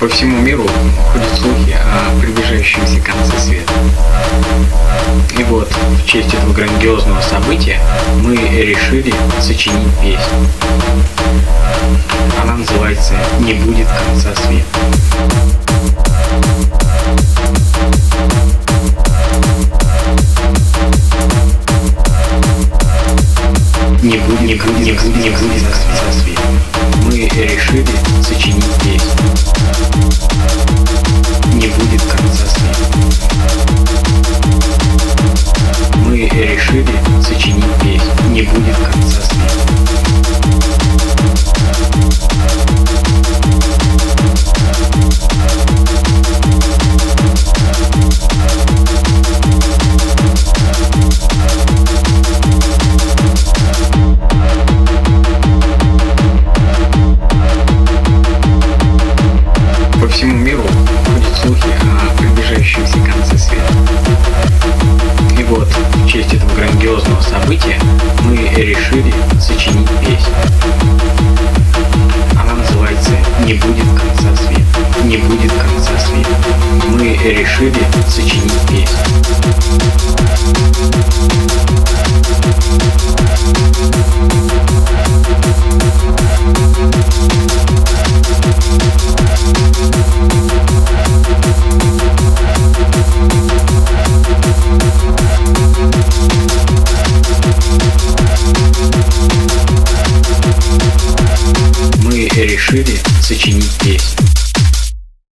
По всему миру ходят слухи о приближающемся конце света. И вот, в честь этого грандиозного события, мы решили сочинить песню. Она называется «Не будет конца света». Не будет, не будет, не будет, не будет конца света. Мы Мы решили сочинить песню. Не будет конца света. Грандиозного события, мы решили сочинить песню. Она называется «Не будет конца света». Не будет конца света. Мы решили сочинить песню. Решили сочинить песню.